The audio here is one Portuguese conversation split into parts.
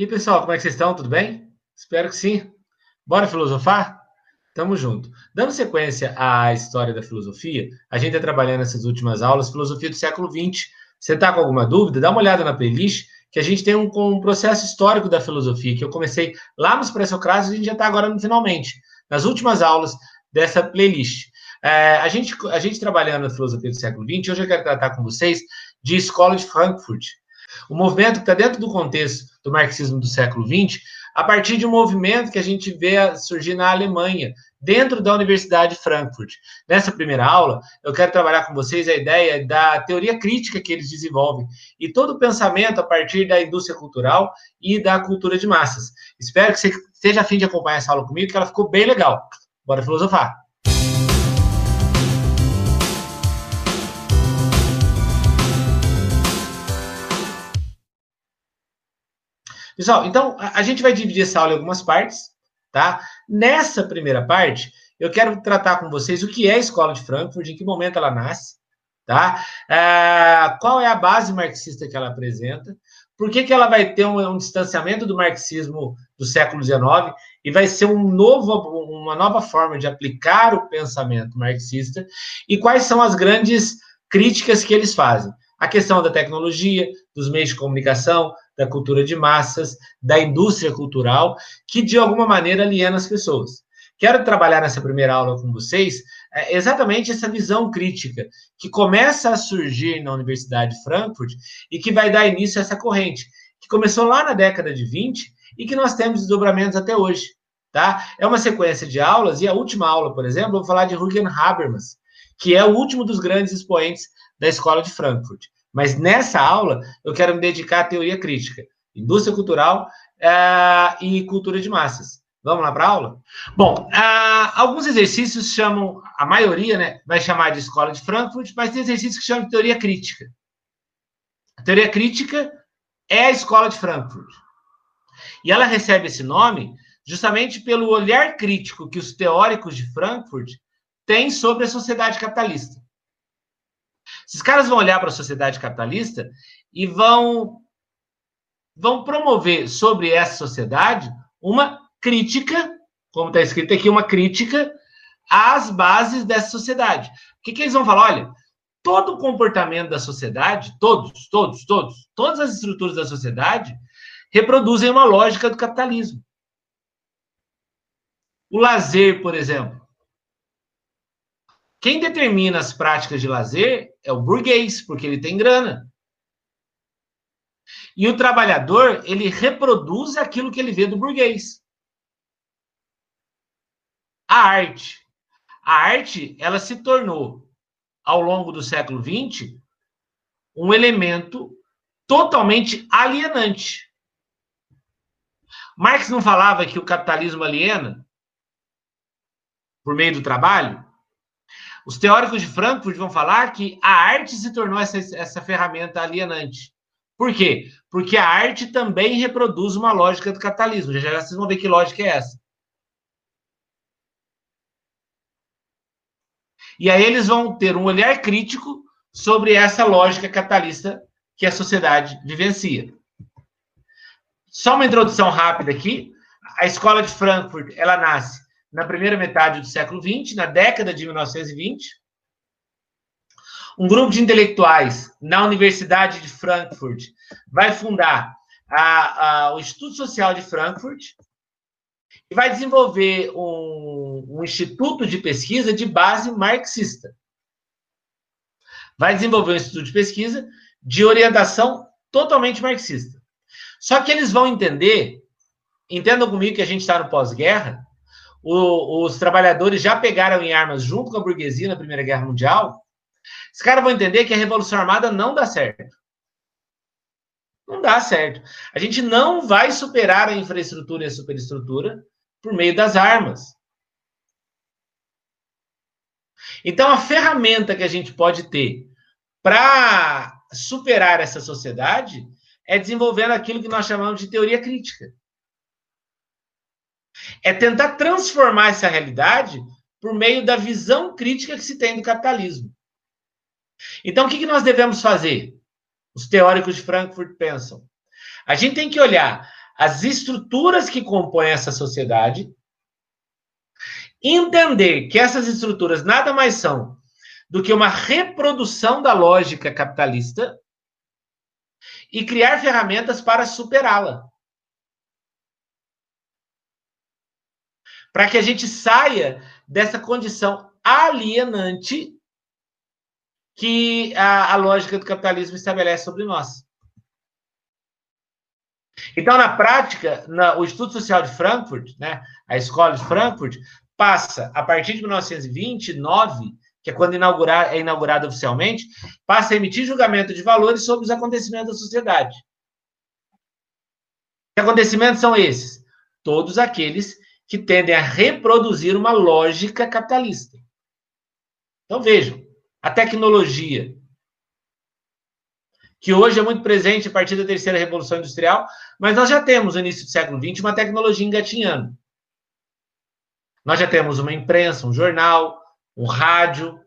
E pessoal, como é que vocês estão? Tudo bem? Espero que sim. Bora filosofar? Tamo junto. Dando sequência à história da filosofia, a gente está trabalhando nessas últimas aulas filosofia do século XX. Você está com alguma dúvida? Dá uma olhada na playlist, que a gente tem um, um processo histórico da filosofia, que eu comecei lá nos pré-socráticos e a gente já está agora finalmente, nas últimas aulas dessa playlist. É, a, gente, a gente trabalhando na filosofia do século XX, hoje eu quero tratar com vocês de escola de Frankfurt. O movimento que está dentro do contexto do marxismo do século XX, a partir de um movimento que a gente vê surgir na Alemanha, dentro da Universidade de Frankfurt. Nessa primeira aula, eu quero trabalhar com vocês a ideia da teoria crítica que eles desenvolvem e todo o pensamento a partir da indústria cultural e da cultura de massas. Espero que você esteja afim de acompanhar essa aula comigo, que ela ficou bem legal. Bora filosofar! Pessoal, então a gente vai dividir essa aula em algumas partes, tá? Nessa primeira parte, eu quero tratar com vocês o que é a Escola de Frankfurt, em que momento ela nasce, tá? É, qual é a base marxista que ela apresenta, por que, que ela vai ter um, um, distanciamento do marxismo do século XIX e vai ser um novo, uma nova forma de aplicar o pensamento marxista e quais são as grandes críticas que eles fazem. A questão da tecnologia, dos meios de comunicação, da cultura de massas, da indústria cultural, que de alguma maneira aliena as pessoas. Quero trabalhar nessa primeira aula com vocês é, exatamente essa visão crítica que começa a surgir na Universidade de Frankfurt e que vai dar início a essa corrente, que começou lá na década de 20 e que nós temos desdobramentos até hoje. Tá? É uma sequência de aulas, e a última aula, por exemplo, eu vou falar de Jürgen Habermas, que é o último dos grandes expoentes da Escola de Frankfurt. Mas nessa aula, eu quero me dedicar à teoria crítica, indústria cultural uh, e cultura de massas. Vamos lá para a aula? Bom, uh, alguns exercícios chamam, a maioria né, vai chamar de escola de Frankfurt, mas tem exercícios que chamam de teoria crítica. A teoria crítica é a escola de Frankfurt. E ela recebe esse nome justamente pelo olhar crítico que os teóricos de Frankfurt têm sobre a sociedade capitalista. Esses caras vão olhar para a sociedade capitalista e vão, vão promover sobre essa sociedade uma crítica, como está escrito aqui, uma crítica às bases dessa sociedade. O que, que eles vão falar? Olha, todo o comportamento da sociedade, todos, todos, todos, todas as estruturas da sociedade reproduzem uma lógica do capitalismo. O lazer, por exemplo. Quem determina as práticas de lazer é o burguês, porque ele tem grana. E o trabalhador, ele reproduz aquilo que ele vê do burguês. A arte. A arte, ela se tornou, ao longo do século XX, um elemento totalmente alienante. Marx não falava que o capitalismo aliena por meio do trabalho? Os teóricos de Frankfurt vão falar que a arte se tornou essa, essa ferramenta alienante. Por quê? Porque a arte também reproduz uma lógica do capitalismo. Já já vocês vão ver que lógica é essa. E aí eles vão ter um olhar crítico sobre essa lógica capitalista que a sociedade vivencia. Só uma introdução rápida aqui. A escola de Frankfurt, ela nasce na primeira metade do século XX, na década de 1920. Um grupo de intelectuais na Universidade de Frankfurt vai fundar a, a, o Instituto Social de Frankfurt e vai desenvolver um, um instituto de pesquisa de base marxista. Vai desenvolver um instituto de pesquisa de orientação totalmente marxista. Só que eles vão entender, entendam comigo que a gente está no pós-guerra, o, os trabalhadores já pegaram em armas junto com a burguesia na Primeira Guerra Mundial, os caras vão entender que a Revolução Armada não dá certo. Não dá certo. A gente não vai superar a infraestrutura e a superestrutura por meio das armas. Então, a ferramenta que a gente pode ter para superar essa sociedade é desenvolvendo aquilo que nós chamamos de teoria crítica. É tentar transformar essa realidade por meio da visão crítica que se tem do capitalismo. Então, o que nós devemos fazer? Os teóricos de Frankfurt pensam. A gente tem que olhar as estruturas que compõem essa sociedade, entender que essas estruturas nada mais são do que uma reprodução da lógica capitalista e criar ferramentas para superá-la. Para que a gente saia dessa condição alienante que a, a lógica do capitalismo estabelece sobre nós. Então, na prática, na, o Instituto Social de Frankfurt, né, a escola de Frankfurt, passa, a partir de 1929, que é quando inaugurar, é inaugurada oficialmente, passa a emitir julgamento de valores sobre os acontecimentos da sociedade. Que acontecimentos são esses? Todos aqueles que tendem a reproduzir uma lógica capitalista. Então vejam, a tecnologia, que hoje é muito presente a partir da terceira revolução industrial, mas nós já temos no início do século XX uma tecnologia engatinhando. Nós já temos uma imprensa, um jornal, um rádio,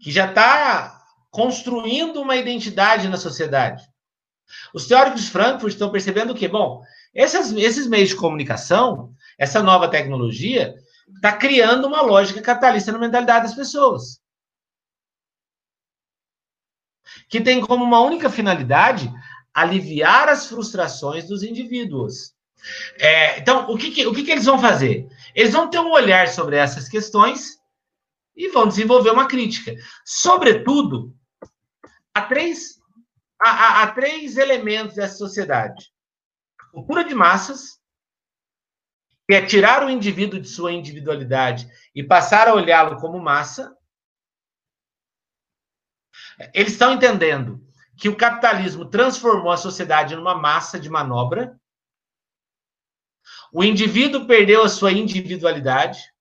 que já está construindo uma identidade na sociedade. Os teóricos de Frankfurt estão percebendo que, bom, esses, esses meios de comunicação, essa nova tecnologia, está criando uma lógica capitalista na mentalidade das pessoas. Que tem como uma única finalidade aliviar as frustrações dos indivíduos. É, então, o, que, que o que, que eles vão fazer? Eles vão ter um olhar sobre essas questões e vão desenvolver uma crítica. Sobretudo, há três, há, há, há três elementos dessa sociedade: cultura de massas, que é tirar o indivíduo de sua individualidade e passar a olhá-lo como massa. Eles estão entendendo que o capitalismo transformou a sociedade numa massa de manobra o indivíduo perdeu a sua individualidade.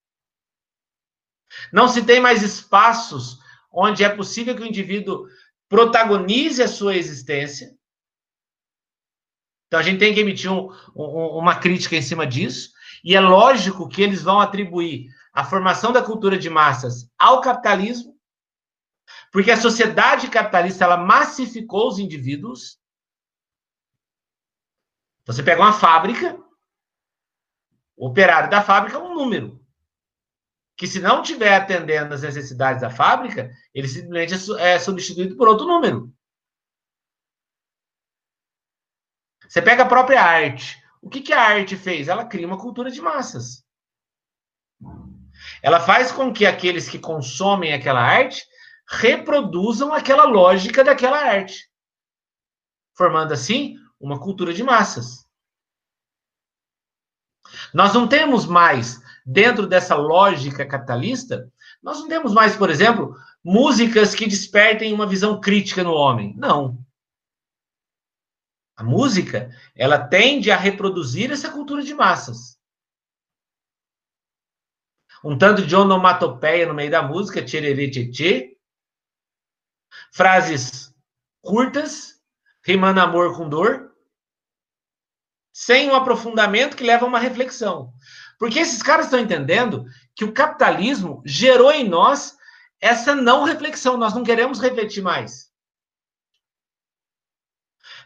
Não se tem mais espaços onde é possível que o indivíduo protagonize a sua existência. Então a gente tem que emitir um, um, uma crítica em cima disso. E é lógico que eles vão atribuir a formação da cultura de massas ao capitalismo, porque a sociedade capitalista ela massificou os indivíduos. Então, você pega uma fábrica, o operário da fábrica é um número. Que se não estiver atendendo às necessidades da fábrica, ele simplesmente é substituído por outro número. Você pega a própria arte. O que, que a arte fez? Ela cria uma cultura de massas. Ela faz com que aqueles que consomem aquela arte reproduzam aquela lógica daquela arte, formando assim uma cultura de massas. Nós não temos mais, dentro dessa lógica capitalista, nós não temos mais, por exemplo, músicas que despertem uma visão crítica no homem. Não. A música, ela tende a reproduzir essa cultura de massas. Um tanto de onomatopeia no meio da música, tchererê, tchê, Frases curtas, rimando amor com dor sem um aprofundamento que leva a uma reflexão. Porque esses caras estão entendendo que o capitalismo gerou em nós essa não reflexão. Nós não queremos refletir mais.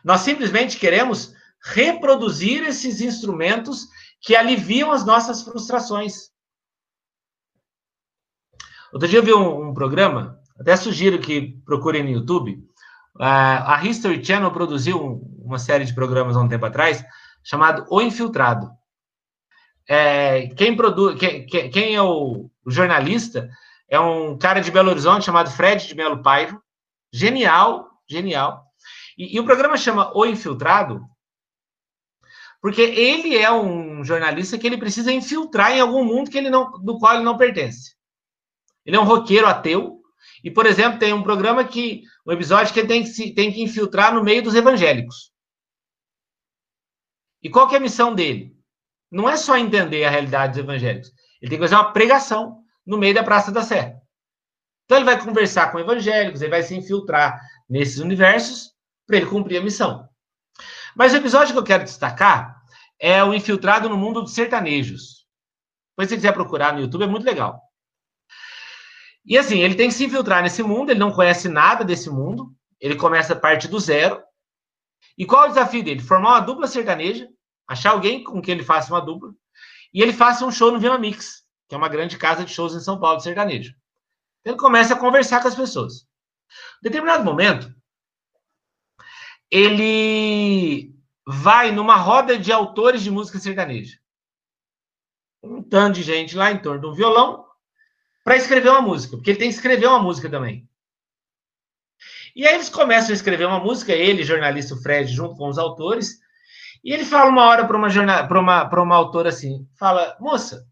Nós simplesmente queremos reproduzir esses instrumentos que aliviam as nossas frustrações. Outro dia eu vi um, um programa, até sugiro que procurem no YouTube. Uh, a History Channel produziu um, uma série de programas há um tempo atrás chamado O Infiltrado. É, quem, produz, quem, quem é o, jornalista é um cara de Belo Horizonte chamado Fred de Melo Paiva. Genial, genial. E, e, o programa chama O Infiltrado porque ele é um jornalista que ele precisa infiltrar em algum mundo que ele não, do qual ele não pertence. Ele é um roqueiro ateu e, por exemplo, tem um programa que um episódio que ele tem que, tem que infiltrar no meio dos evangélicos. E qual que é a missão dele? Não é só entender a realidade dos evangélicos. Ele tem que fazer uma pregação no meio da Praça da Sé. Então ele vai conversar com evangélicos, ele vai se infiltrar nesses universos ele cumprir a missão. Mas o episódio que eu quero destacar é o infiltrado no mundo dos sertanejos. Depois, se você quiser procurar no YouTube, é muito legal. E assim, ele tem que se infiltrar nesse mundo, ele não conhece nada desse mundo, ele começa a parte do zero, E qual é o desafio dele? Formar uma dupla sertaneja, achar alguém com quem ele faça uma dupla, e ele faça um show no Vila Mix, que é uma grande casa de shows em São Paulo, de sertanejo. Ele começa a conversar com as pessoas. Em determinado momento, ele vai numa roda de autores de música sertaneja. Um tanto de gente lá em torno de um violão para escrever uma música, porque ele tem que escrever uma música também. E aí eles começam a escrever uma música, ele, jornalista Fred, junto com os autores, e ele fala uma hora para uma, uma, uma autora assim, fala, moça,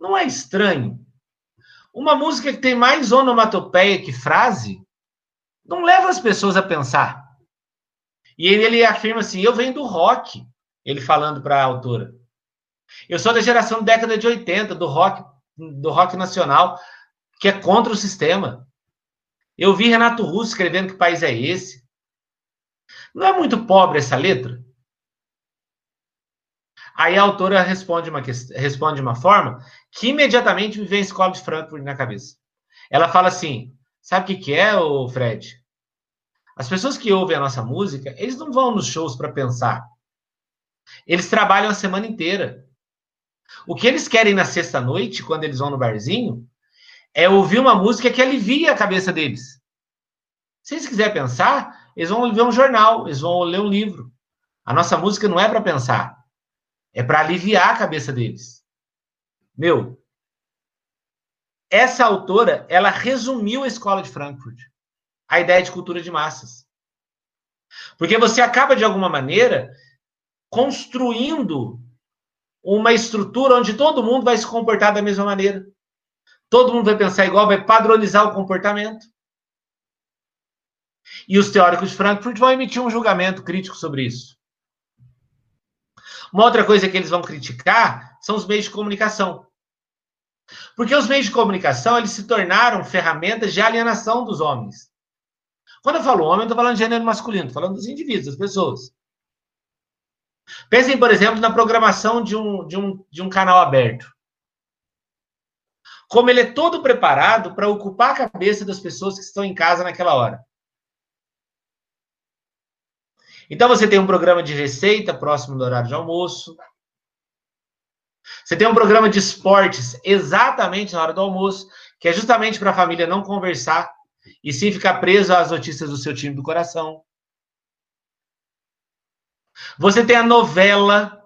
não é estranho? Uma música que tem mais onomatopeia que frase não leva as pessoas a pensar. E ele, ele afirma assim, eu venho do rock, ele falando para a autora. Eu sou da geração década de 80, do rock, do rock nacional, que é contra o sistema. Eu vi Renato Russo escrevendo que país é esse. Não é muito pobre essa letra? Aí a autora responde uma, responde de uma forma que imediatamente me vem a escola de Frankfurt na cabeça. Ela fala assim: sabe o que, que é, o Fred? As pessoas que ouvem a nossa música, eles não vão nos shows para pensar. Eles trabalham a semana inteira. O que eles querem na sexta-noite, quando eles vão no barzinho, é ouvir uma música que alivia a cabeça deles. Se eles quiserem pensar, eles vão ver um jornal, eles vão ler um livro. A nossa música não é para pensar, é para aliviar a cabeça deles. Meu, essa autora, ela resumiu a escola de Frankfurt, a ideia de cultura de massas. Porque você acaba, de alguma maneira, construindo uma estrutura onde todo mundo vai se comportar da mesma maneira. Todo mundo vai pensar igual, vai padronizar o comportamento. E os teóricos de Frankfurt vão emitir um julgamento crítico sobre isso. Uma outra coisa que eles vão criticar são os meios de comunicação. Porque os meios de comunicação eles se tornaram ferramentas de alienação dos homens. Quando eu falo homem, eu estou falando de gênero masculino, estou falando dos indivíduos, das pessoas. Pensem, por exemplo, na programação de um, de um, de um canal aberto como ele é todo preparado para ocupar a cabeça das pessoas que estão em casa naquela hora. Então você tem um programa de receita próximo do horário de almoço. Você tem um programa de esportes exatamente na hora do almoço, que é justamente para a família não conversar e sim ficar preso às notícias do seu time do coração. Você tem a novela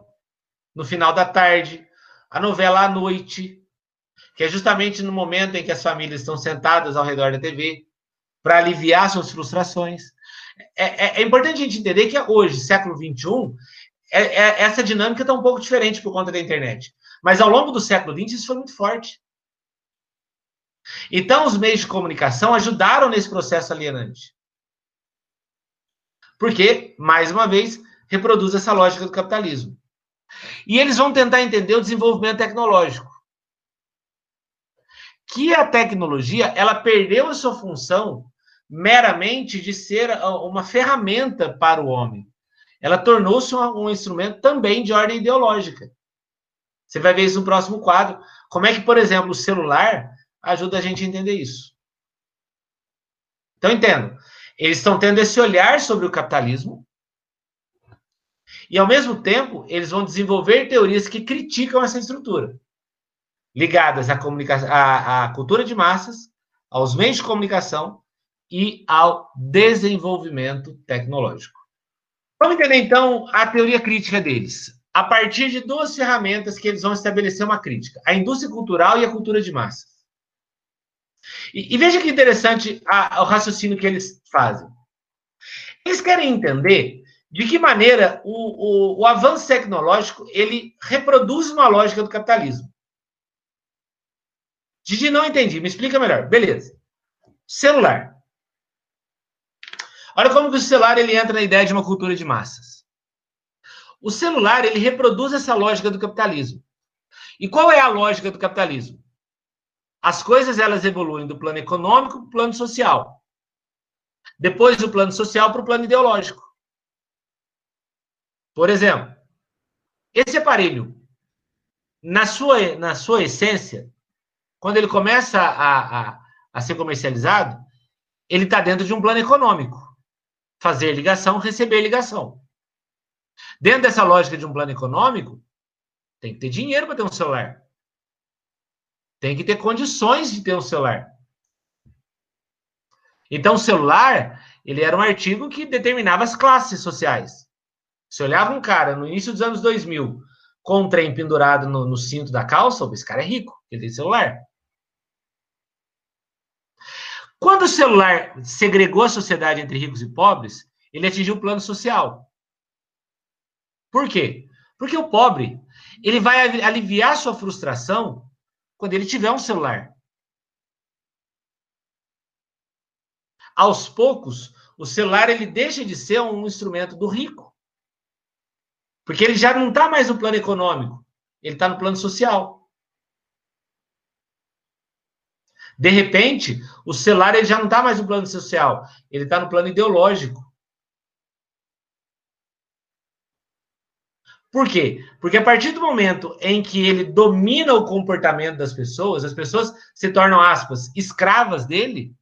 no final da tarde, a novela à noite, que é justamente no momento em que as famílias estão sentadas ao redor da TV para aliviar suas frustrações. É, é, é, importante a gente entender que hoje, século XXI, é, é, essa dinâmica está um pouco diferente por conta da internet. Mas ao longo do século XX, isso foi muito forte. Então, os meios de comunicação ajudaram nesse processo alienante. Porque, mais uma vez, reproduz essa lógica do capitalismo. E eles vão tentar entender o desenvolvimento tecnológico que a tecnologia ela perdeu a sua função meramente de ser uma ferramenta para o homem. Ela tornou-se um, um instrumento também de ordem ideológica. Você vai ver isso no próximo quadro. Como é que, por exemplo, o celular ajuda a gente a entender isso? Então, entendo. Eles estão tendo esse olhar sobre o capitalismo e, ao mesmo tempo, eles vão desenvolver teorias que criticam essa estrutura ligadas à, à, à cultura de massas, aos meios de comunicação e ao desenvolvimento tecnológico. Vamos entender então a teoria crítica deles. A partir de duas ferramentas que eles vão estabelecer uma crítica: a indústria cultural e a cultura de massas. E, e veja que interessante a, o raciocínio que eles fazem. Eles querem entender de que maneira o, o, o avanço tecnológico ele reproduz uma lógica do capitalismo. Didi, não entendi. Me explica melhor. Beleza. Celular. Olha como que o celular ele entra na ideia de uma cultura de massas. O celular ele reproduz essa lógica do capitalismo. E qual é a lógica do capitalismo? As coisas elas evoluem do plano econômico para o plano social. Depois do plano social para o plano ideológico. Por exemplo, esse aparelho, na sua, na sua essência, quando ele começa a, a, a ser comercializado, ele está dentro de um plano econômico. fazer ligação, receber ligação. Dentro dessa lógica de um plano econômico, tem que ter dinheiro para ter um celular. Tem que ter condições de ter um celular. Então, o celular, ele era um artigo que determinava as classes sociais. Se olhava um cara no início dos anos 2000 com um trem pendurado no, no cinto da calça, esse cara é rico, ele tem celular. Quando o celular segregou a sociedade entre ricos e pobres, ele atingiu o plano social. Por quê? Porque o pobre, ele vai aliviar sua frustração quando ele tiver um celular. Aos poucos, o celular ele deixa de ser um instrumento do rico. Porque ele já não está mais no plano econômico, ele está no plano social. De repente, o celular ele já não está mais no plano social, ele está no plano ideológico. Por quê? Porque a partir do momento em que ele domina o comportamento das pessoas, as pessoas se tornam, aspas, escravas dele,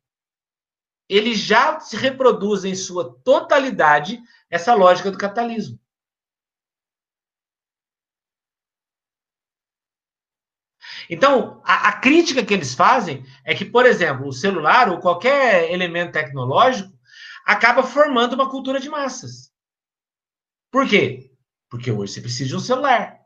ele já se reproduz em sua totalidade essa lógica do capitalismo. Então, a, a, crítica que eles fazem é que, por exemplo, o celular ou qualquer elemento tecnológico acaba formando uma cultura de massas. Por quê? Porque hoje você precisa de um celular.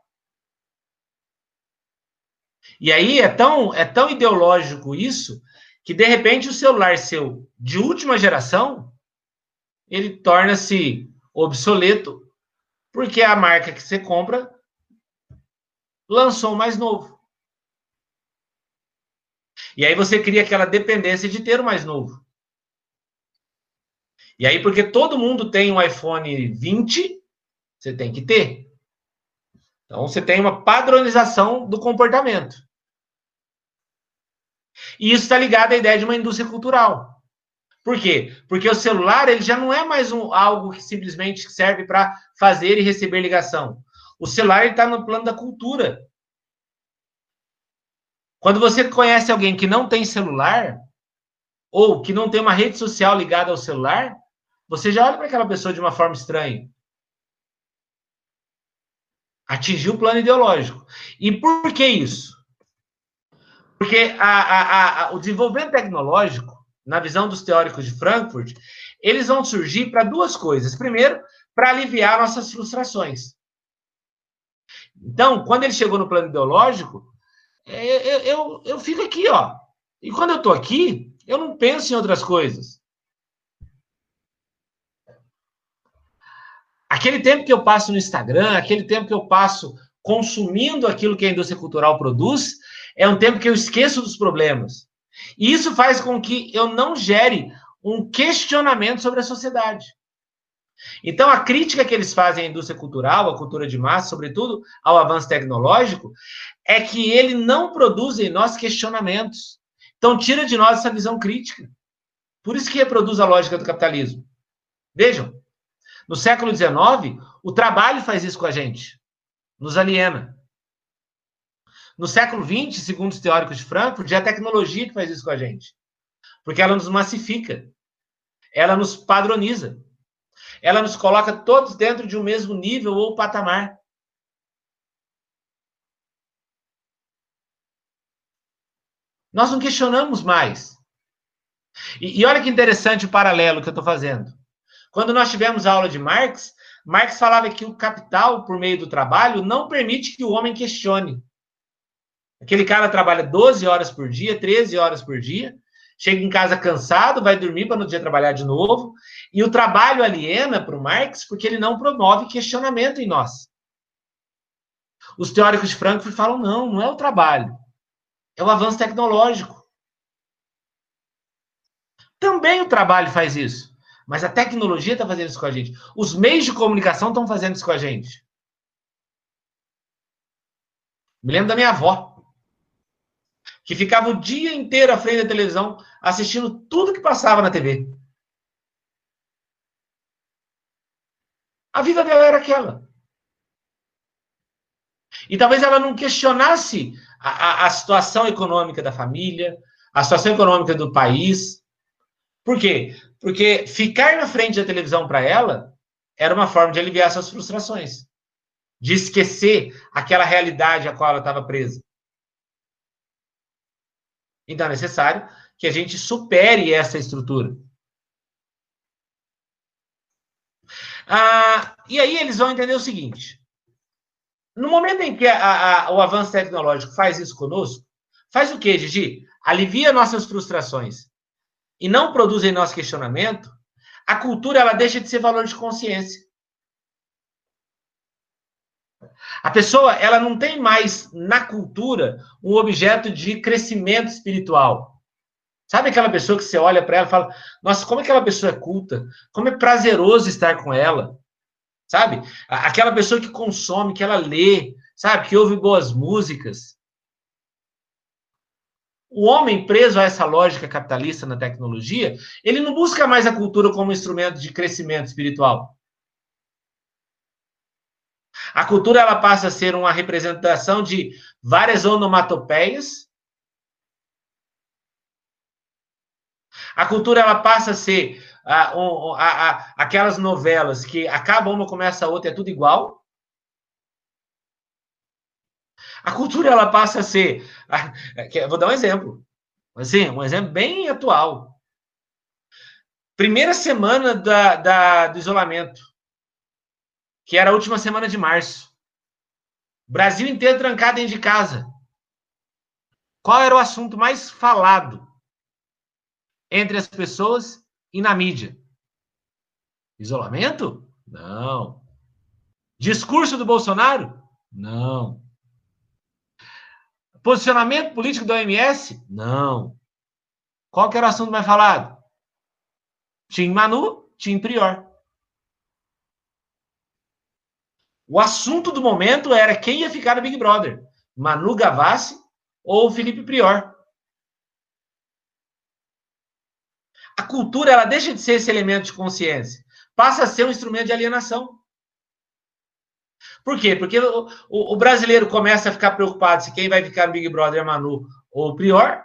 E aí é tão, é tão ideológico isso que, de repente, o celular seu de última geração ele torna-se obsoleto porque a marca que você compra lançou um mais novo. E aí você cria aquela dependência de ter o mais novo. E aí, porque todo mundo tem um iPhone 20, você tem que ter. Então, você tem uma padronização do comportamento. E isso está ligado à ideia de uma indústria cultural. Por quê? Porque o celular ele já não é mais um, algo que simplesmente serve para fazer e receber ligação. O celular está no plano da cultura. Quando você conhece alguém que não tem celular, ou que não tem uma rede social ligada ao celular, você já olha para aquela pessoa de uma forma estranha. Atingiu o plano ideológico. E por que isso? Porque a, a, a, o desenvolvimento tecnológico, na visão dos teóricos de Frankfurt, eles vão surgir para duas coisas. Primeiro, para aliviar nossas frustrações. Então, quando ele chegou no plano ideológico, é, eu, eu, eu fico aqui, ó. E quando eu tô aqui, eu não penso em outras coisas. Aquele tempo que eu passo no Instagram, aquele tempo que eu passo consumindo aquilo que a indústria cultural produz, é um tempo que eu esqueço dos problemas. E isso faz com que eu não gere um questionamento sobre a sociedade. Então, a crítica que eles fazem à indústria cultural, à cultura de massa, sobretudo ao avanço tecnológico, é que ele não produz em nós questionamentos. Então, tira de nós essa visão crítica. Por isso que reproduz a lógica do capitalismo. Vejam, no século XIX, o trabalho faz isso com a gente, nos aliena. No século XX, segundo os teóricos de Frankfurt, é a tecnologia que faz isso com a gente. Porque ela nos massifica, ela nos padroniza. Ela nos coloca todos dentro de um mesmo nível ou patamar. Nós não questionamos mais. E, e olha que interessante o paralelo que eu estou fazendo. Quando nós tivemos a aula de Marx, Marx falava que o capital, por meio do trabalho, não permite que o homem questione. Aquele cara trabalha 12 horas por dia, 13 horas por dia, chega em casa cansado, vai dormir para no dia trabalhar de novo. E o trabalho aliena para o Marx porque ele não promove questionamento em nós. Os teóricos de Frankfurt falam: não, não é o trabalho, é o avanço tecnológico. Também o trabalho faz isso. Mas a tecnologia está fazendo isso com a gente. Os meios de comunicação estão fazendo isso com a gente. Me lembro da minha avó que ficava o dia inteiro à frente da televisão assistindo tudo que passava na TV. A vida dela era aquela. E talvez ela não questionasse a, a, a situação econômica da família, a situação econômica do país, Por quê? Porque ficar na frente da televisão para ela era uma forma de aliviar suas frustrações, de esquecer aquela realidade a qual ela estava presa. Então é necessário que a gente supere essa estrutura. Ah, e aí eles vão entender o seguinte: no momento em que a, a, o avanço tecnológico faz isso conosco, faz o quê, Gigi? Alivia nossas frustrações e não produz em nosso questionamento, a cultura ela deixa de ser valor de consciência. A pessoa ela não tem mais na cultura um objeto de crescimento espiritual. Sabe aquela pessoa que você olha para ela e fala: Nossa, como aquela pessoa é culta, como é prazeroso estar com ela. Sabe? Aquela pessoa que consome, que ela lê, sabe? Que ouve boas músicas. O homem preso a essa lógica capitalista na tecnologia, ele não busca mais a cultura como instrumento de crescimento espiritual. A cultura ela passa a ser uma representação de várias onomatopeias A cultura ela passa a ser a, a, a, aquelas novelas que acaba uma, começa a outra, é tudo igual. A cultura ela passa a ser. vou dar um exemplo. Assim, um exemplo bem atual. Primeira semana da, da, do isolamento, que era a última semana de março. Brasil inteiro trancado dentro de casa. Qual era o assunto mais falado? entre as pessoas e na mídia. Isolamento? Não. Discurso do Bolsonaro? Não. Posicionamento político da OMS? Não. Qual que era o assunto mais falado? Tim Manu, Tim Prior. O assunto do momento era quem ia ficar no Big Brother, Manu Gavassi ou Felipe Prior. A cultura ela deixa de ser esse elemento de consciência, passa a ser um instrumento de alienação. Por quê? Porque o, o, o brasileiro começa a ficar preocupado se quem vai ficar Big Brother é Manu ou Prior.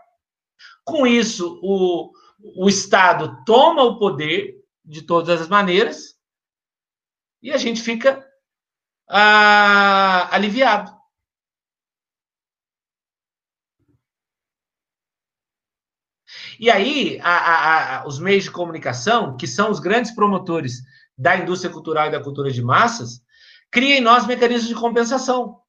Com isso, o, o Estado toma o poder de todas as maneiras e a gente fica ah, aliviado. E aí, a, a, a, os meios de comunicação, que são os grandes promotores da indústria cultural e da cultura de massas, criam em nós mecanismos de compensação.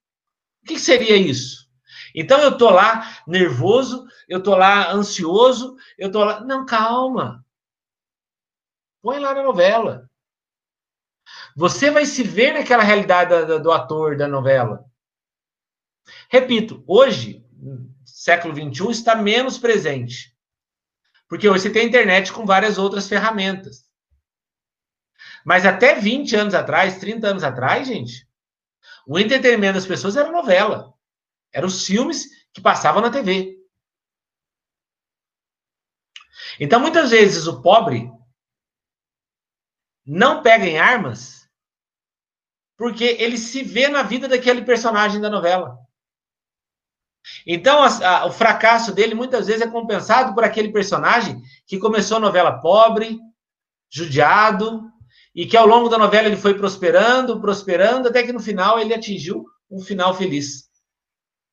O que, seria isso? Então eu tô lá nervoso, eu tô lá ansioso, eu tô lá. Não, calma. Põe lá na novela. Você vai se ver naquela realidade do, do ator da novela. Repito, hoje, século XXI, está menos presente. Porque hoje você tem a internet com várias outras ferramentas. Mas até 20 anos atrás, 30 anos atrás, gente, o entretenimento das pessoas era novela. Eram os filmes que passavam na TV. Então, muitas vezes, o pobre não pega em armas porque ele se vê na vida daquele personagem da novela. Então, a, a, o fracasso dele muitas vezes é compensado por aquele personagem que começou a novela pobre, judiado, e que ao longo da novela ele foi prosperando, prosperando, até que no final ele atingiu um final feliz.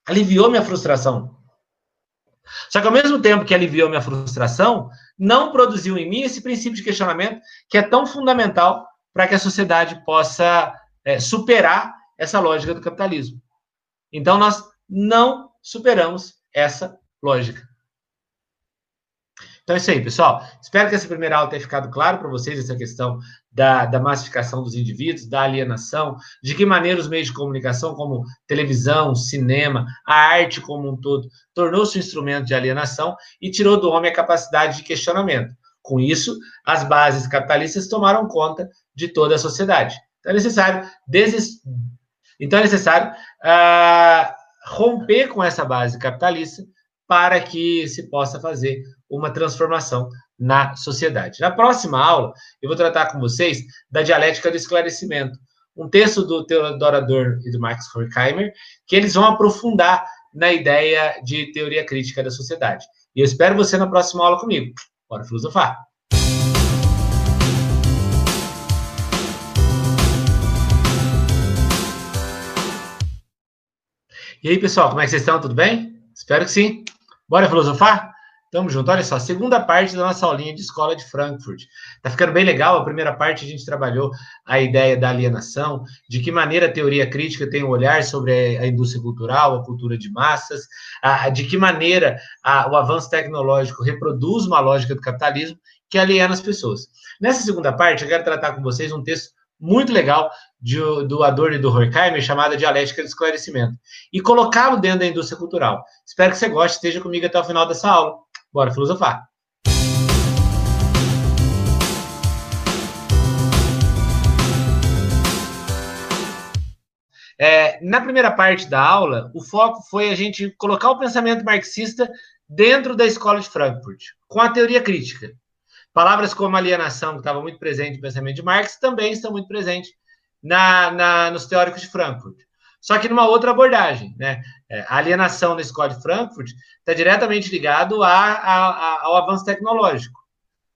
Aliviou minha frustração. Só que ao mesmo tempo que aliviou minha frustração, não produziu em mim esse princípio de questionamento que é tão fundamental para que a sociedade possa é, superar essa lógica do capitalismo. Então, nós não superamos essa lógica. Então é isso aí, pessoal. Espero que essa primeira aula tenha ficado claro para vocês essa questão da, da massificação dos indivíduos, da alienação, de que maneira os meios de comunicação, como televisão, cinema, a arte como um todo, tornou-se um instrumento de alienação e tirou do homem a capacidade de questionamento. Com isso, as bases capitalistas tomaram conta de toda a sociedade. Então é necessário, deses... então é necessário uh, romper com essa base capitalista para que se possa fazer uma transformação na sociedade. Na próxima aula, eu vou tratar com vocês da dialética do esclarecimento, um texto do Theodor Adorno e do Max Horkheimer, que eles vão aprofundar na ideia de teoria crítica da sociedade. E eu espero você na próxima aula comigo. Bora filosofar! E aí, pessoal, como é que vocês estão? Tudo bem? Espero que sim. Bora filosofar? Tamo junto. Olha só, segunda parte da nossa aulinha de escola de Frankfurt. Tá ficando bem legal. A primeira parte a gente trabalhou a ideia da alienação, de que maneira a teoria crítica tem um olhar sobre a indústria cultural, a cultura de massas, a, de que maneira a, o avanço tecnológico reproduz uma lógica do capitalismo que aliena as pessoas. Nessa segunda parte, eu quero tratar com vocês um texto muito legal de, do Adorno e do Horkheimer, chamada Dialética do Esclarecimento, e colocá-lo dentro da indústria cultural. Espero que você goste, esteja comigo até o final dessa aula. Bora filosofar! É, na primeira parte da aula, o foco foi a gente colocar o pensamento marxista dentro da escola de Frankfurt, com a teoria crítica. Palavras como alienação, que estava muito presente no pensamento de Marx, também estão muito presentes na, na, nos teóricos de Frankfurt. Só que numa outra abordagem. Né? É, a alienação na escola de Frankfurt está diretamente ligado a, a, a, ao avanço tecnológico,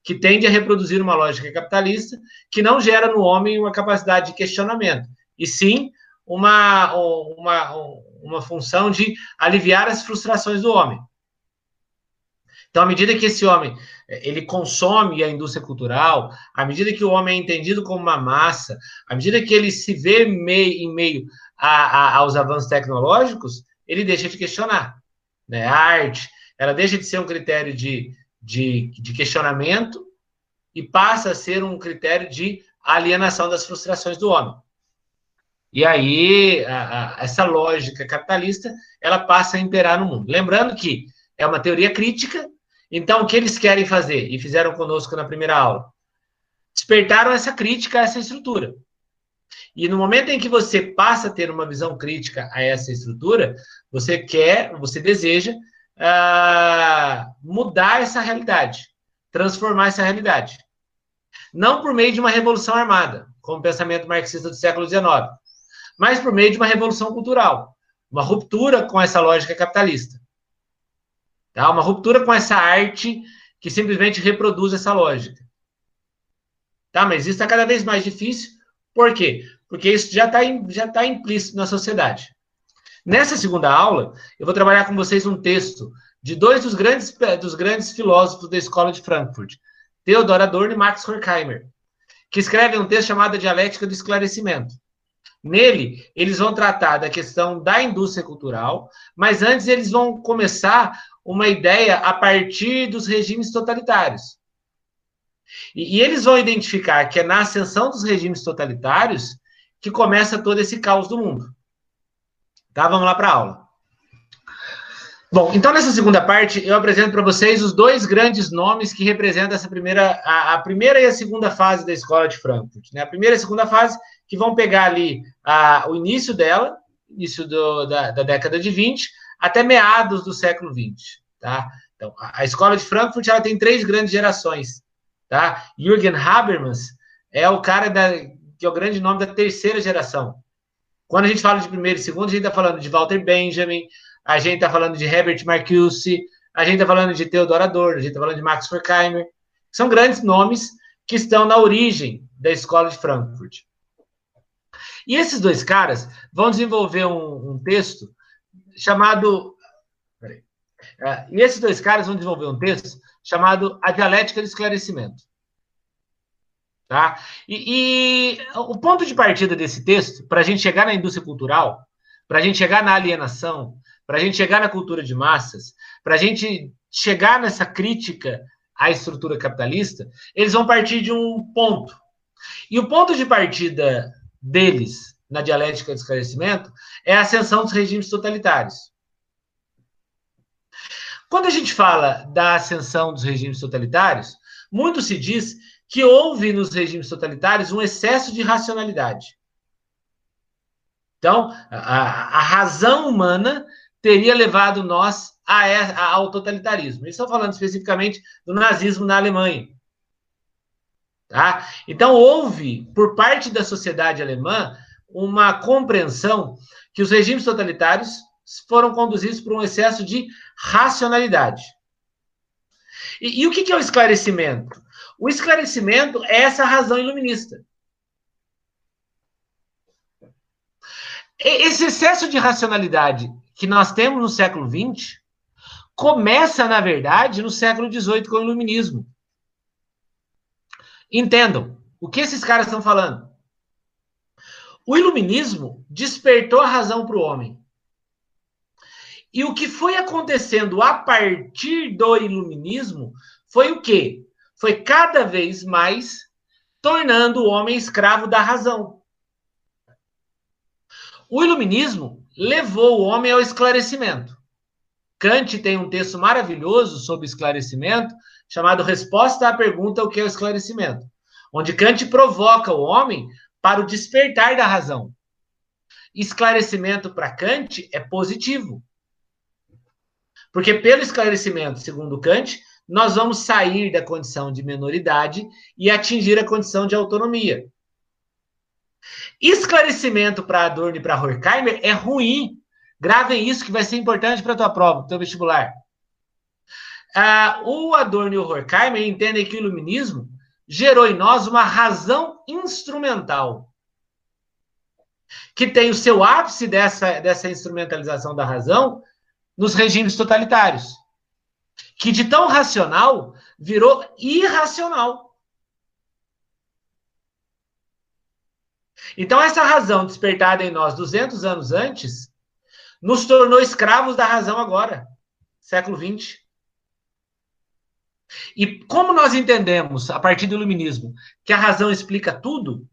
que tende a reproduzir uma lógica capitalista que não gera no homem uma capacidade de questionamento, e sim uma, uma, uma função de aliviar as frustrações do homem. Então, à medida que esse homem ele consome a indústria cultural, à medida que o homem é entendido como uma massa, à medida que ele se vê meio, em meio a, a, aos avanços tecnológicos, ele deixa de questionar. Né? A arte, ela deixa de ser um critério de, de, de questionamento e passa a ser um critério de alienação das frustrações do homem. E aí, a, a, essa lógica capitalista, ela passa a imperar no mundo. Lembrando que é uma teoria crítica então, o que eles querem fazer? E fizeram conosco na primeira aula. Despertaram essa crítica a essa estrutura. E no momento em que você passa a ter uma visão crítica a essa estrutura, você quer, você deseja uh, mudar essa realidade, transformar essa realidade. Não por meio de uma revolução armada, como o pensamento marxista do século XIX, mas por meio de uma revolução cultural, uma ruptura com essa lógica capitalista. Tá? Uma ruptura com essa arte que simplesmente reproduz essa lógica. Tá? Mas isso está cada vez mais difícil. Por quê? Porque isso já está já tá implícito na sociedade. Nessa segunda aula, eu vou trabalhar com vocês um texto de dois dos grandes, dos grandes filósofos da escola de Frankfurt, Theodor Adorno e Max Horkheimer, que escrevem um texto chamado Dialética do Esclarecimento. Nele, eles vão tratar da questão da indústria cultural, mas antes eles vão começar uma ideia a partir dos regimes totalitários. E, e, eles vão identificar que é na ascensão dos regimes totalitários que começa todo esse caos do mundo. Tá? Vamos lá para a aula. Bom, então nessa segunda parte eu apresento para vocês os dois grandes nomes que representam essa primeira, a, a, primeira e a segunda fase da escola de Frankfurt. Né? A primeira e a segunda fase que vão pegar ali a, o início dela, início do, da, da década de 20, até meados do século XX, tá? Então, a, escola de Frankfurt ela tem três grandes gerações, tá? Jürgen Habermas é o cara da, que é o grande nome da terceira geração. Quando a gente fala de primeiro e segundo, a gente está falando de Walter Benjamin, a gente está falando de Herbert Marcuse, a gente está falando de Theodor Adorno, a gente está falando de Max Horkheimer. São grandes nomes que estão na origem da escola de Frankfurt. E esses dois caras vão desenvolver um, um texto chamado. Peraí. É, e esses dois caras vão desenvolver um texto chamado A Dialética do Esclarecimento. Tá? E, e o ponto de partida desse texto, para a gente chegar na indústria cultural, para a gente chegar na alienação, para a gente chegar na cultura de massas, para a gente chegar nessa crítica à estrutura capitalista, eles vão partir de um ponto. E o ponto de partida deles na dialética do esclarecimento, é a ascensão dos regimes totalitários. Quando a gente fala da ascensão dos regimes totalitários, muito se diz que houve nos regimes totalitários um excesso de racionalidade. Então, a, a razão humana teria levado nós a, a, ao totalitarismo. Estou falando especificamente do nazismo na Alemanha. Tá? Então, houve, por parte da sociedade alemã, uma compreensão que os regimes totalitários foram conduzidos por um excesso de racionalidade. E, e o que, que é o esclarecimento? O esclarecimento é essa razão iluminista. Esse excesso de racionalidade que nós temos no século XX começa, na verdade, no século XVIII com o Iluminismo. Entendam o que esses caras estão falando. O Iluminismo despertou a razão para o homem. E o que foi acontecendo a partir do Iluminismo foi o quê? Foi cada vez mais tornando o homem escravo da razão. O Iluminismo levou o homem ao esclarecimento. Kant tem um texto maravilhoso sobre esclarecimento, chamado Resposta à Pergunta: O que é o esclarecimento? Onde Kant provoca o homem para o despertar da razão. Esclarecimento para Kant é positivo. Porque pelo esclarecimento, segundo Kant, nós vamos sair da condição de menoridade e atingir a condição de autonomia. Esclarecimento para Adorno e para Horkheimer é ruim. Gravem isso que vai ser importante para a tua prova, para o teu vestibular. Ah, o Adorno e o Horkheimer entendem que o iluminismo gerou em nós uma razão instrumental, que tem o seu ápice dessa, dessa instrumentalização da razão nos regimes totalitários, que de tão racional virou irracional. Então, essa razão despertada em nós 200 anos antes nos tornou escravos da razão agora, século 20. E como nós entendemos, a partir do iluminismo, que a razão explica tudo,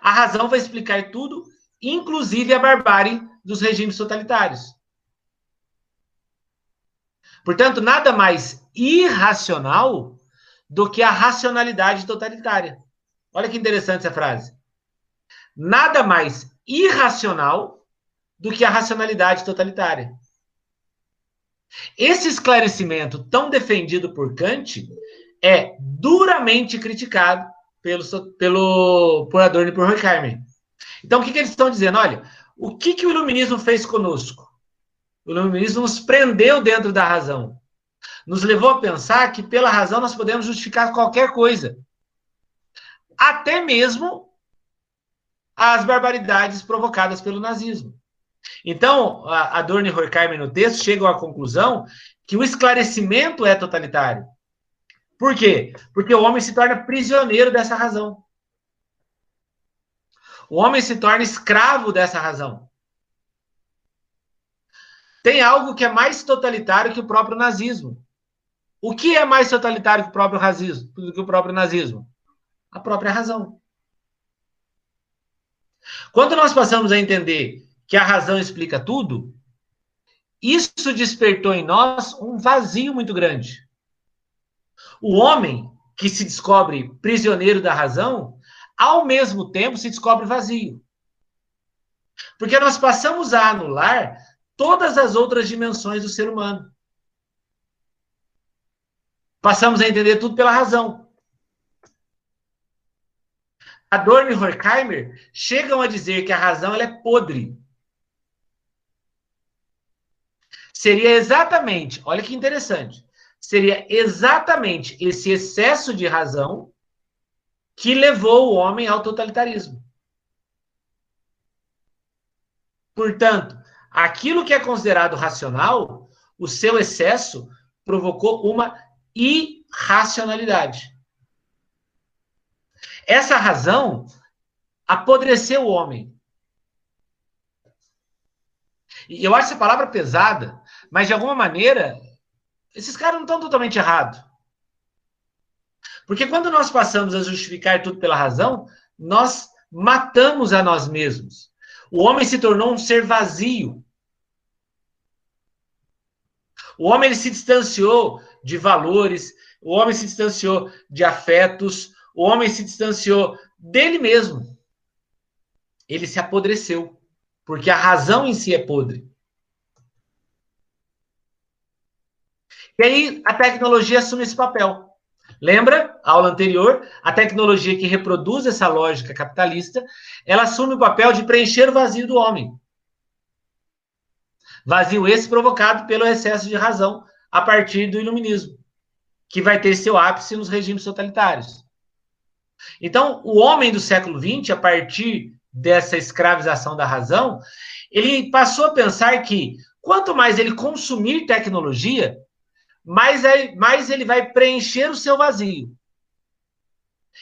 a razão vai explicar tudo, inclusive a barbárie dos regimes totalitários. Portanto, nada mais irracional do que a racionalidade totalitária. Olha que interessante essa frase. Nada mais irracional do que a racionalidade totalitária. Esse esclarecimento tão defendido por Kant é duramente criticado pelo, pelo por Adorno e por Horkheimer. Então, o que, que eles estão dizendo? Olha, o que, que o iluminismo fez conosco? O iluminismo nos prendeu dentro da razão. Nos levou a pensar que pela razão nós podemos justificar qualquer coisa. Até mesmo as barbaridades provocadas pelo nazismo. Então, a Adorno e Horkheimer no texto chegam à conclusão que o esclarecimento é totalitário. Por quê? Porque o homem se torna prisioneiro dessa razão. O homem se torna escravo dessa razão. Tem algo que é mais totalitário que o próprio nazismo. O que é mais totalitário que o próprio nazismo? Do que o próprio nazismo? A própria razão. Quando nós passamos a entender que a razão explica tudo, isso despertou em nós um vazio muito grande. O homem que se descobre prisioneiro da razão, ao mesmo tempo se descobre vazio. Porque nós passamos a anular todas as outras dimensões do ser humano. Passamos a entender tudo pela razão. Adorno e Horkheimer chegam a dizer que a razão ela é podre. Seria exatamente, olha que interessante, seria exatamente esse excesso de razão que levou o homem ao totalitarismo. Portanto, aquilo que é considerado racional, o seu excesso provocou uma irracionalidade. Essa razão apodreceu o homem. E eu acho essa palavra pesada, mas de alguma maneira, esses caras não estão totalmente errados. Porque quando nós passamos a justificar tudo pela razão, nós matamos a nós mesmos. O homem se tornou um ser vazio. O homem se distanciou de valores, o homem se distanciou de afetos, o homem se distanciou dele mesmo. Ele se apodreceu, porque a razão em si é podre. E aí a tecnologia assume esse papel. Lembra, a aula anterior, a tecnologia que reproduz essa lógica capitalista, ela assume o papel de preencher o vazio do homem. Vazio esse provocado pelo excesso de razão a partir do iluminismo, que vai ter seu ápice nos regimes totalitários. Então, o homem do século XX, a partir dessa escravização da razão, ele passou a pensar que Quanto mais ele consumir tecnologia, mais, é, mais ele vai preencher o seu vazio.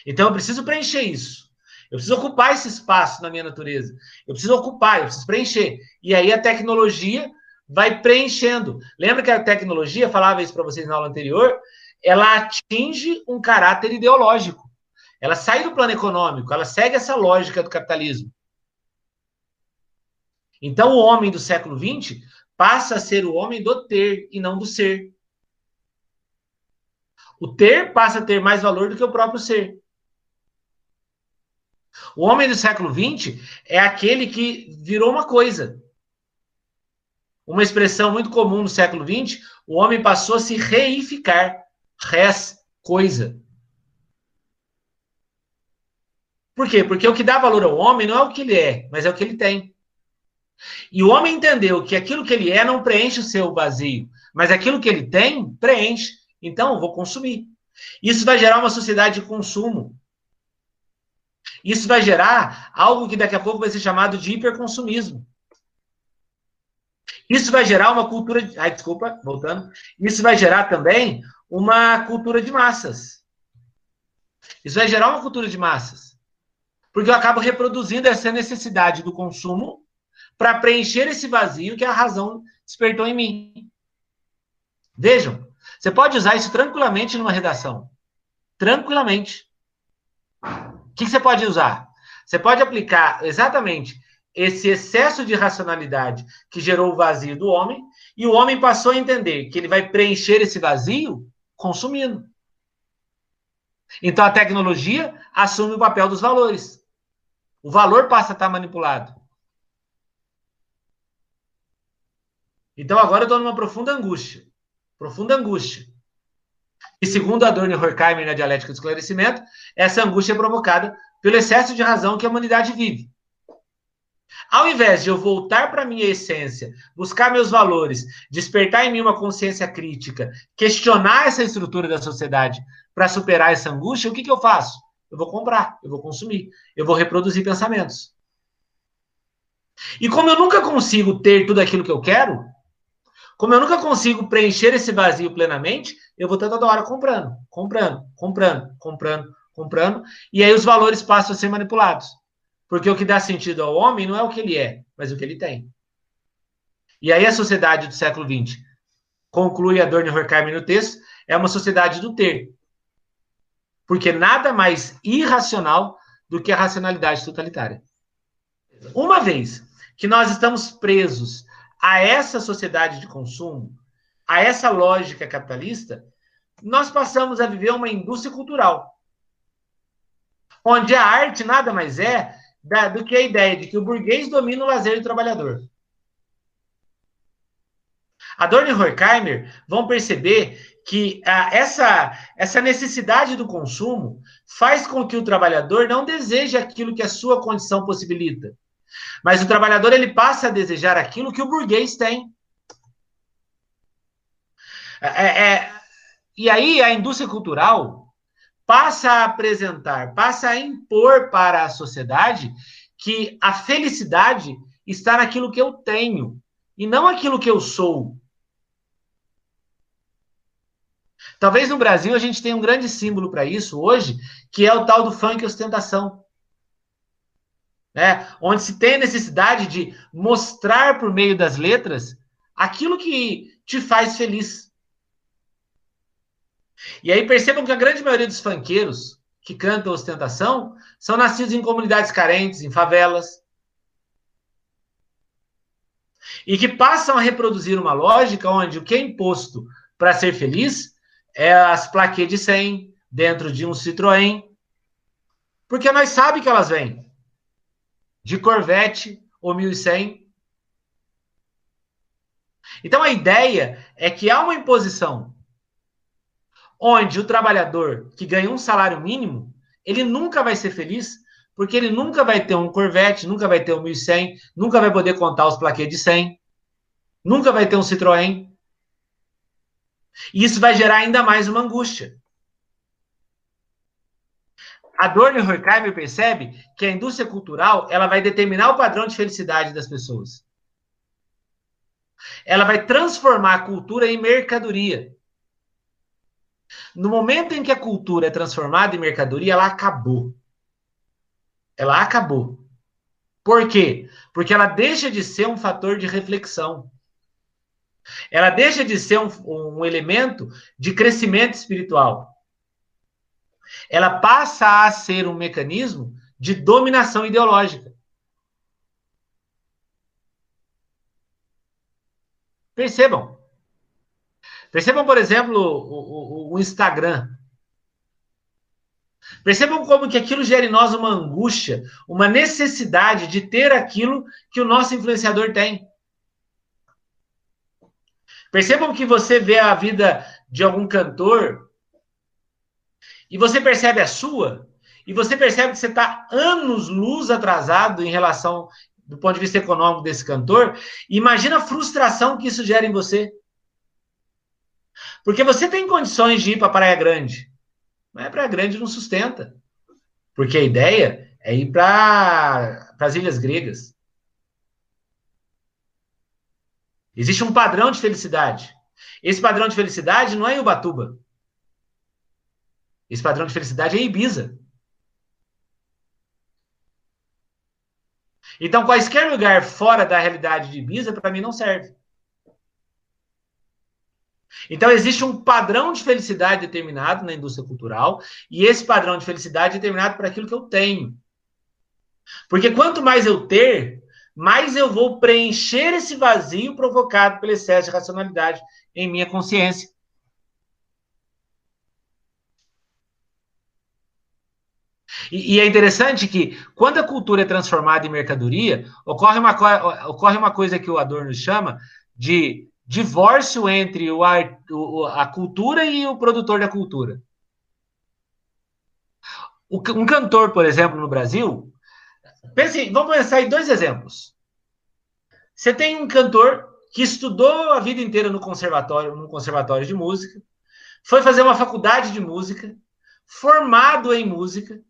Então eu preciso preencher isso. Eu preciso ocupar esse espaço na minha natureza. Eu preciso ocupar, eu preciso preencher. E aí a tecnologia vai preenchendo. Lembra que a tecnologia, falava isso para vocês na aula anterior, ela atinge um caráter ideológico. Ela sai do plano econômico, ela segue essa lógica do capitalismo. Então, o homem do século XX passa a ser o homem do ter e não do ser. O ter passa a ter mais valor do que o próprio ser. O homem do século XX é aquele que virou uma coisa. Uma expressão muito comum no século XX, o homem passou a se reificar. Res, coisa. Por quê? Porque o que dá valor ao homem não é o que ele é, mas é o que ele tem. E o homem entendeu que aquilo que ele é não preenche o seu vazio, mas aquilo que ele tem, preenche. Então, eu vou consumir. Isso vai gerar uma sociedade de consumo. Isso vai gerar algo que daqui a pouco vai ser chamado de hiperconsumismo. Isso vai gerar uma cultura. De... Ai, desculpa, voltando. Isso vai gerar também uma cultura de massas. Isso vai gerar uma cultura de massas. Porque eu acabo reproduzindo essa necessidade do consumo para preencher esse vazio que a razão despertou em mim. Vejam, você pode usar isso tranquilamente numa redação. Tranquilamente. O que você pode usar? Você pode aplicar exatamente esse excesso de racionalidade que gerou o vazio do homem, e o homem passou a entender que ele vai preencher esse vazio consumindo. Então a tecnologia assume o papel dos valores. O valor passa a estar manipulado. Então agora eu estou numa profunda angústia. Profunda angústia. E segundo Adorno Horkheimer na dialética do esclarecimento, essa angústia é provocada pelo excesso de razão que a humanidade vive. Ao invés de eu voltar para minha essência, buscar meus valores, despertar em mim uma consciência crítica, questionar essa estrutura da sociedade para superar essa angústia, o que, que eu faço? Eu vou comprar, eu vou consumir, eu vou reproduzir pensamentos. E como eu nunca consigo ter tudo aquilo que eu quero, como eu nunca consigo preencher esse vazio plenamente, eu vou toda hora comprando, comprando, comprando, comprando, comprando, e aí os valores passam a ser manipulados. Porque o que dá sentido ao homem não é o que ele é, mas o que ele tem. E aí a sociedade do século XX, conclui a Dorne Horkheimer no texto, é uma sociedade do ter. Porque nada mais irracional do que a racionalidade totalitária. Uma vez que nós estamos presos a essa sociedade de consumo, a essa lógica capitalista, nós passamos a viver uma indústria cultural, onde a arte nada mais é do que a ideia de que o burguês domina o lazer do trabalhador. Adorno e Horkheimer vão perceber que ah, essa, essa necessidade do consumo faz com que o trabalhador não deseje aquilo que a sua condição possibilita. Mas o trabalhador ele passa a desejar aquilo que o burguês tem. É, é, é, e aí a indústria cultural passa a apresentar, passa a impor para a sociedade que a felicidade está naquilo que eu tenho e não aquilo que eu sou. Talvez no Brasil a gente tenha um grande símbolo para isso hoje, que é o tal do funk ostentação né? onde se tem necessidade de mostrar por meio das letras aquilo que te faz feliz. E aí percebam que a grande maioria dos funkeiros que cantam ostentação são nascidos em comunidades carentes, em favelas. E que passam a reproduzir uma lógica onde o que é imposto para ser feliz é as plaquês de 100 dentro de um Citroën. Porque nós sabemos que elas vêm de Corvette ou 1100. Então a ideia é que há uma imposição onde o trabalhador que ganha um salário mínimo, ele nunca vai ser feliz, porque ele nunca vai ter um Corvette, nunca vai ter um 1100, nunca vai poder contar os plaquês de 100, nunca vai ter um Citroën. E isso vai gerar ainda mais uma angústia. Adorno e Horkheimer percebe que a indústria cultural ela vai determinar o padrão de felicidade das pessoas. Ela vai transformar a cultura em mercadoria. No momento em que a cultura é transformada em mercadoria, ela acabou. Ela acabou. Por quê? Porque ela deixa de ser um fator de reflexão. Ela deixa de ser um, um elemento de crescimento espiritual. Ela passa a ser um mecanismo de dominação ideológica. Percebam. Percebam, por exemplo, o, o, o Instagram. Percebam como que aquilo gera em nós uma angústia, uma necessidade de ter aquilo que o nosso influenciador tem. Percebam que você vê a vida de algum cantor e você percebe a sua, e você percebe que você está anos luz atrasado em relação do ponto de vista econômico desse cantor, imagina a frustração que isso gera em você. Porque você tem condições de ir para Praia Grande, mas a Praia Grande não sustenta. Porque a ideia é ir para as ilhas gregas. Existe um padrão de felicidade. Esse padrão de felicidade não é em Ubatuba. Esse padrão de felicidade é Ibiza. Então, quaisquer lugar fora da realidade de Ibiza, para mim, não serve. Então, existe um padrão de felicidade determinado na indústria cultural, e esse padrão de felicidade é determinado por aquilo que eu tenho. Porque quanto mais eu ter, mais eu vou preencher esse vazio provocado pelo excesso de racionalidade em minha consciência. E, e, é interessante que, quando a cultura é transformada em mercadoria, ocorre uma, ocorre uma coisa que o Adorno chama de divórcio entre o, o, a cultura e o produtor da cultura. O, um cantor, por exemplo, no Brasil, pense, vamos pensar em dois exemplos. Você tem um cantor que estudou a vida inteira no conservatório, no conservatório de música, foi fazer uma faculdade de música, formado em música,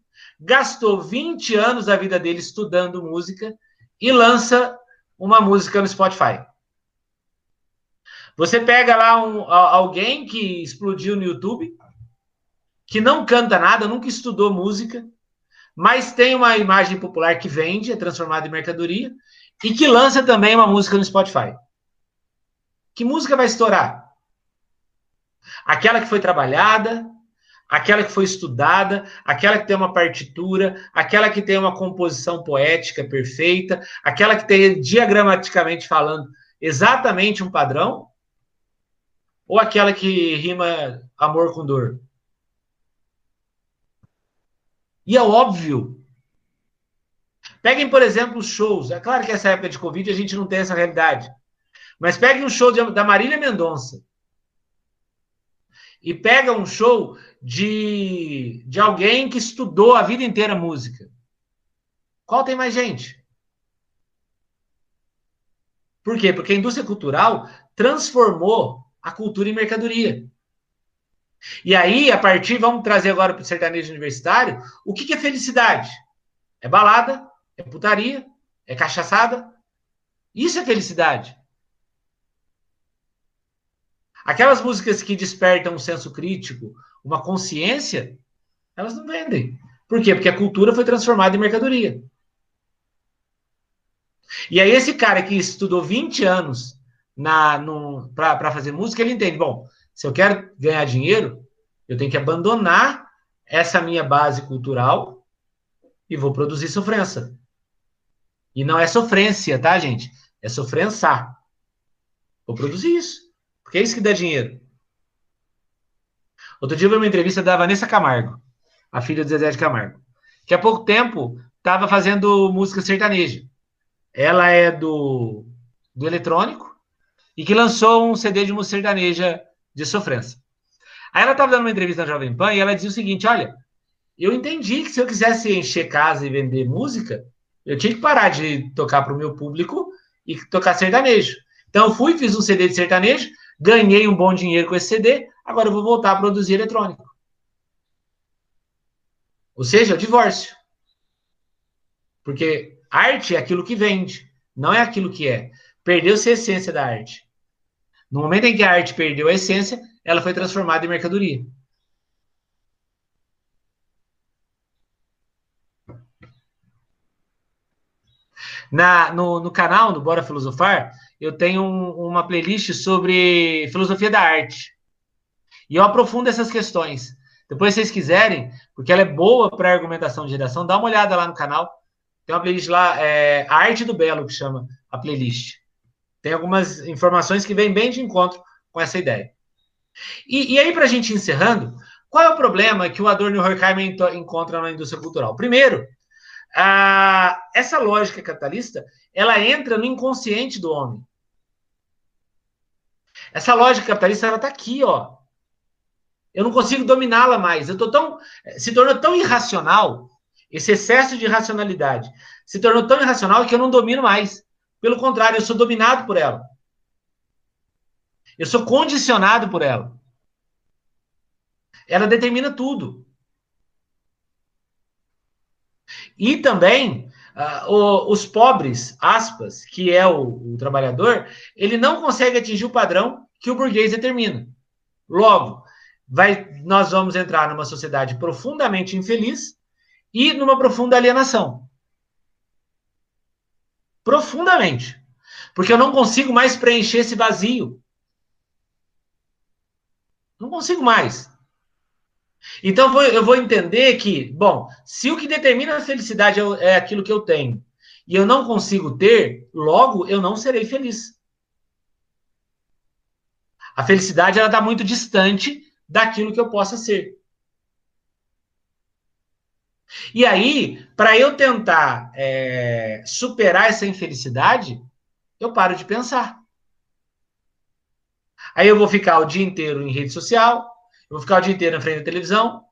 gastou 20 anos da vida dele estudando música e lança uma música no Spotify. Você pega lá um, alguém que explodiu no YouTube, que não canta nada, nunca estudou música, mas tem uma imagem popular que vende, é transformada em mercadoria, e que lança também uma música no Spotify. Que música vai estourar? Aquela que foi trabalhada, aquela que foi estudada, aquela que tem uma partitura, aquela que tem uma composição poética perfeita, aquela que tem diagramaticamente falando exatamente um padrão, ou aquela que rima amor com dor? E é óbvio. Peguem, por exemplo, os shows. É claro que essa época de Covid a gente não tem essa realidade. Mas peguem um show de, da Marília Mendonça. E pega um show de, de alguém que estudou a vida inteira música. Qual tem mais gente? Por quê? Porque a indústria cultural transformou a cultura em mercadoria. E aí, a partir, vamos trazer agora para o sertanejo universitário, o que, é felicidade? É balada, é putaria, é cachaçada. Isso é felicidade. Aquelas músicas que despertam um senso crítico, uma consciência, elas não vendem. Por quê? Porque a cultura foi transformada em mercadoria. E aí, esse cara que estudou 20 anos para fazer música, ele entende: bom, se eu quero ganhar dinheiro, eu tenho que abandonar essa minha base cultural e vou produzir sofrência. E não é sofrência, tá, gente? É sofrência. Vou produzir isso. Porque é isso que dá dinheiro. Outro dia eu vi uma entrevista da Vanessa Camargo, a filha do Zezé de Camargo, que há pouco tempo estava fazendo música sertaneja. Ela é do, do eletrônico e que lançou um CD de música sertaneja de sofrência. Aí ela estava dando uma entrevista na Jovem Pan e ela dizia o seguinte: olha, eu entendi que se eu quisesse encher casa e vender música, eu tinha que parar de tocar para o meu público e tocar sertanejo. Então eu fui, fiz um CD de sertanejo, ganhei um bom dinheiro com esse CD, agora eu vou voltar a produzir eletrônico. Ou seja, o divórcio. Porque arte é aquilo que vende, não é aquilo que é. Perdeu-se a essência da arte. No momento em que a arte perdeu a essência, ela foi transformada em mercadoria. Na, no, no canal, no Bora Filosofar, eu tenho um, uma playlist sobre filosofia da arte. E eu aprofundo essas questões. Depois, se vocês quiserem, porque ela é boa para argumentação de geração, dá uma olhada lá no canal. Tem uma playlist lá, é, a Arte do Belo, que chama a playlist. Tem algumas informações que vêm bem de encontro com essa ideia. E, e aí, para a gente encerrando, qual é o problema que o Adorno e o Horkheimer encontram na indústria cultural? Primeiro, a, essa lógica capitalista, ela entra no inconsciente do homem. Essa lógica capitalista, ela está aqui, ó. Eu não consigo dominá-la mais. Eu tô tão, se tornou tão irracional, esse excesso de racionalidade se tornou tão irracional que eu não domino mais. Pelo contrário, eu sou dominado por ela. Eu sou condicionado por ela. Ela determina tudo. E também uh, o, os pobres, aspas, que é o, o trabalhador, ele não consegue atingir o padrão que o burguês determina. Logo, vai, nós vamos entrar numa sociedade profundamente infeliz e numa profunda alienação. Profundamente. Porque eu não consigo mais preencher esse vazio. Não consigo mais. Então eu vou entender que, bom, se o que determina a felicidade é, é aquilo que eu tenho e eu não consigo ter, logo eu não serei feliz. A felicidade ela está muito distante daquilo que eu possa ser. E aí, para eu tentar é, superar essa infelicidade, eu paro de pensar. Aí eu vou ficar o dia inteiro em rede social, eu vou ficar o dia inteiro na frente da televisão,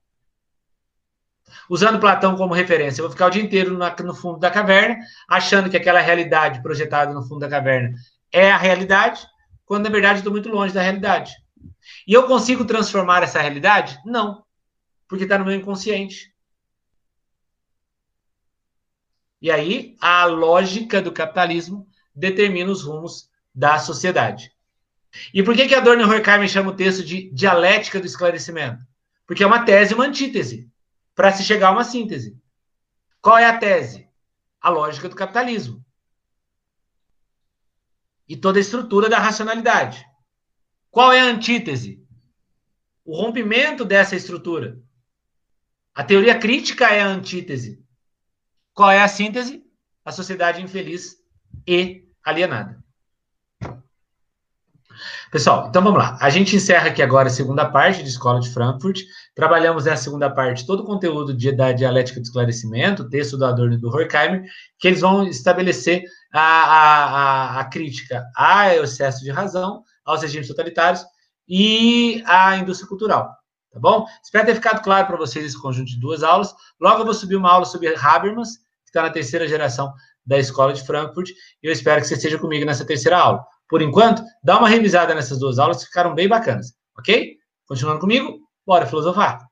usando Platão como referência, eu vou ficar o dia inteiro na, no fundo da caverna, achando que aquela realidade projetada no fundo da caverna é a realidade, quando na verdade estou muito longe da realidade. E eu consigo transformar essa realidade? Não, porque está no meu inconsciente. E aí, a lógica do capitalismo determina os rumos da sociedade. E por que, que Adorno e Horkheimer chama o texto de dialética do esclarecimento? Porque é uma tese e uma antítese, para se chegar a uma síntese. Qual é a tese? A lógica do capitalismo. E toda a estrutura da racionalidade. Qual é a antítese? O rompimento dessa estrutura. A teoria crítica é a antítese. Qual é a síntese? A sociedade infeliz e alienada. Pessoal, então vamos lá. A gente encerra aqui agora a segunda parte de Escola de Frankfurt. Trabalhamos nessa segunda parte todo o conteúdo de, da dialética do esclarecimento, texto do Adorno e do Horkheimer, que eles vão estabelecer a, a, a, crítica ao excesso de razão, aos regimes totalitários e à indústria cultural. Tá bom? Espero ter ficado claro para vocês esse conjunto de duas aulas. Logo eu vou subir uma aula sobre Habermas, que está na terceira geração da Escola de Frankfurt, e eu espero que você esteja comigo nessa terceira aula. Por enquanto, dá uma revisada nessas duas aulas, que ficaram bem bacanas, ok? Continuando comigo, bora filosofar!